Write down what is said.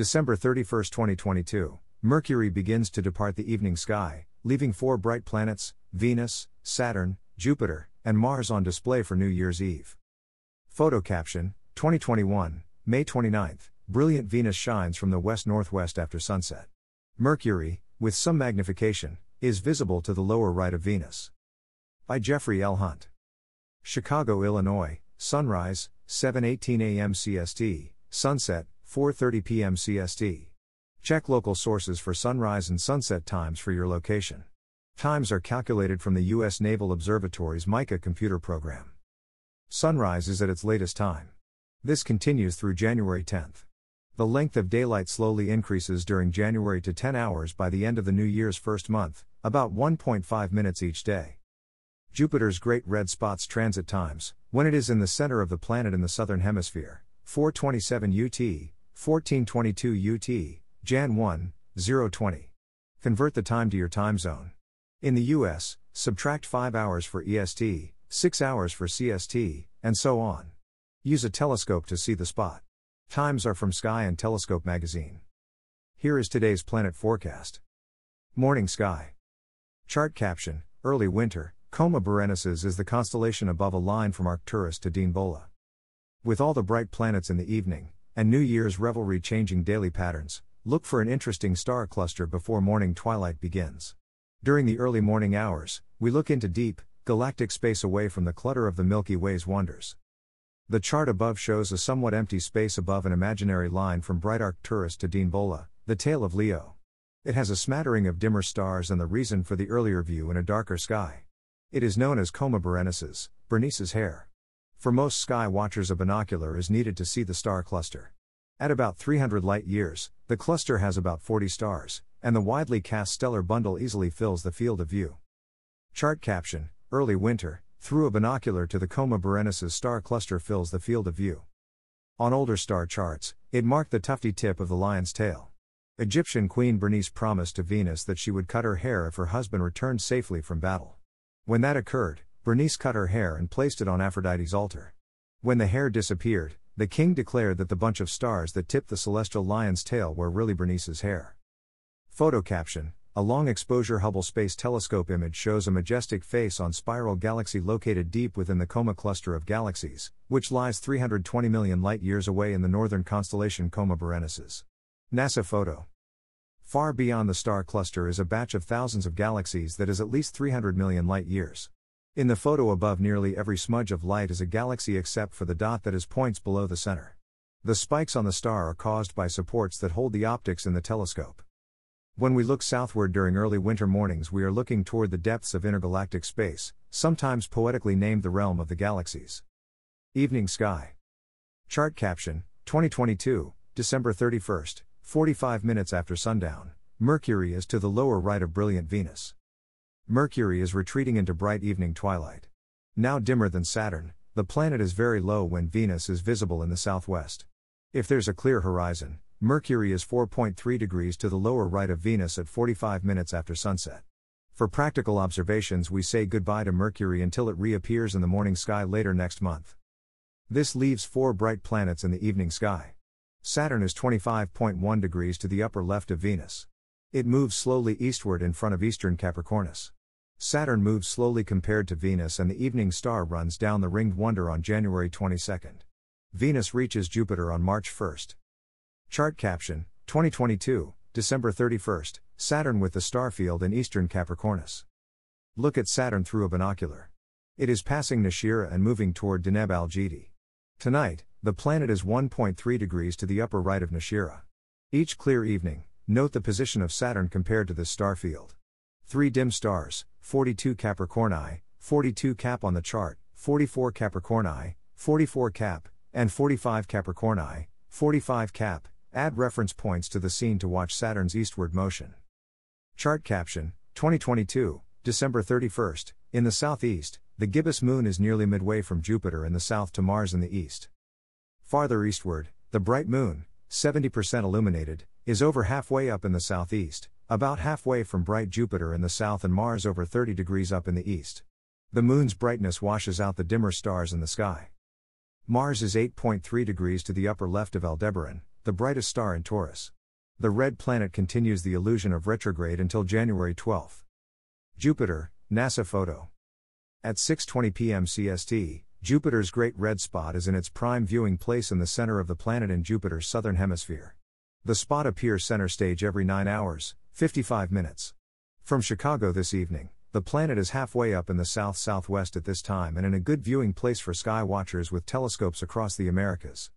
December 31, 2022, Mercury begins to depart the evening sky, leaving four bright planets Venus, Saturn, Jupiter, and Mars on display for New Year's Eve. Photo caption 2021, May 29th, brilliant Venus shines from the west northwest after sunset. Mercury, with some magnification, is visible to the lower right of Venus. By Jeffrey L. Hunt. Chicago, Illinois, sunrise, 7:18 a.m. CST, sunset, 4:30 p.m. CST. Check local sources for sunrise and sunset times for your location. Times are calculated from the U.S. Naval Observatory's MICA computer program. Sunrise is at its latest time. This continues through January 10th. The length of daylight slowly increases during January to 10 hours by the end of the new year's first month, about 1.5 minutes each day. Jupiter's great red spots transit times, when it is in the center of the planet in the southern hemisphere, 427 UT, 1422 UT, Jan 1, 020. Convert the time to your time zone. In the US, subtract 5 hours for EST, 6 hours for CST, and so on. Use a telescope to see the spot. Times are from Sky and Telescope magazine. Here is today's planet forecast. Morning sky. Chart caption Early winter, Coma Berenices is the constellation above a line from Arcturus to Bola. With all the bright planets in the evening, and New Year's revelry changing daily patterns, look for an interesting star cluster before morning twilight begins. During the early morning hours, we look into deep, galactic space away from the clutter of the Milky Way's wonders. The chart above shows a somewhat empty space above an imaginary line from bright Arcturus to Bola, the tail of Leo. It has a smattering of dimmer stars and the reason for the earlier view in a darker sky. It is known as Coma Berenices, Bernice's hair. For most sky watchers, a binocular is needed to see the star cluster. At about 300 light years, the cluster has about 40 stars, and the widely cast stellar bundle easily fills the field of view. Chart caption Early winter, through a binocular to the Coma Berenices star cluster fills the field of view. On older star charts, it marked the tufty tip of the lion's tail. Egyptian Queen Bernice promised to Venus that she would cut her hair if her husband returned safely from battle. When that occurred, Bernice cut her hair and placed it on Aphrodite's altar. When the hair disappeared, the king declared that the bunch of stars that tipped the celestial lion's tail were really Bernice's hair. Photo caption a long exposure Hubble Space Telescope image shows a majestic face on spiral galaxy located deep within the Coma cluster of galaxies, which lies 320 million light years away in the northern constellation Coma Berenices. NASA photo. Far beyond the star cluster is a batch of thousands of galaxies that is at least 300 million light years. In the photo above, nearly every smudge of light is a galaxy except for the dot that is points below the center. The spikes on the star are caused by supports that hold the optics in the telescope. When we look southward during early winter mornings, we are looking toward the depths of intergalactic space, sometimes poetically named the realm of the galaxies. Evening Sky. Chart caption 2022, December 31st, 45 minutes after sundown. Mercury is to the lower right of brilliant Venus. Mercury is retreating into bright evening twilight. Now dimmer than Saturn, the planet is very low when Venus is visible in the southwest. If there's a clear horizon, Mercury is 4.3 degrees to the lower right of Venus at 45 minutes after sunset. For practical observations, we say goodbye to Mercury until it reappears in the morning sky later next month. This leaves four bright planets in the evening sky. Saturn is 25.1 degrees to the upper left of Venus. It moves slowly eastward in front of eastern Capricornus. Saturn moves slowly compared to Venus, and the evening star runs down the ringed wonder on January 22. Venus reaches Jupiter on March 1. Chart caption 2022, December 31st, Saturn with the star field in eastern Capricornus. Look at Saturn through a binocular. It is passing Nashira and moving toward Deneb al Jidi. Tonight, the planet is 1.3 degrees to the upper right of Nashira. Each clear evening, note the position of Saturn compared to this star field. Three dim stars, 42 Capricorni, 42 Cap on the chart, 44 Capricorni, 44 Cap, and 45 Capricorni, 45 Cap, Add reference points to the scene to watch Saturn's eastward motion. Chart caption 2022, December 31st. In the southeast, the gibbous moon is nearly midway from Jupiter in the south to Mars in the east. Farther eastward, the bright moon, 70% illuminated, is over halfway up in the southeast, about halfway from bright Jupiter in the south and Mars over 30 degrees up in the east. The moon's brightness washes out the dimmer stars in the sky. Mars is 8.3 degrees to the upper left of Aldebaran, the brightest star in Taurus. The red planet continues the illusion of retrograde until January 12. Jupiter, NASA photo. At 6:20 p.m. CST, Jupiter's great red spot is in its prime viewing place in the center of the planet in Jupiter's southern hemisphere. The spot appears center stage every 9 hours, 55 minutes. From Chicago this evening, the planet is halfway up in the south southwest at this time and in a good viewing place for sky watchers with telescopes across the Americas.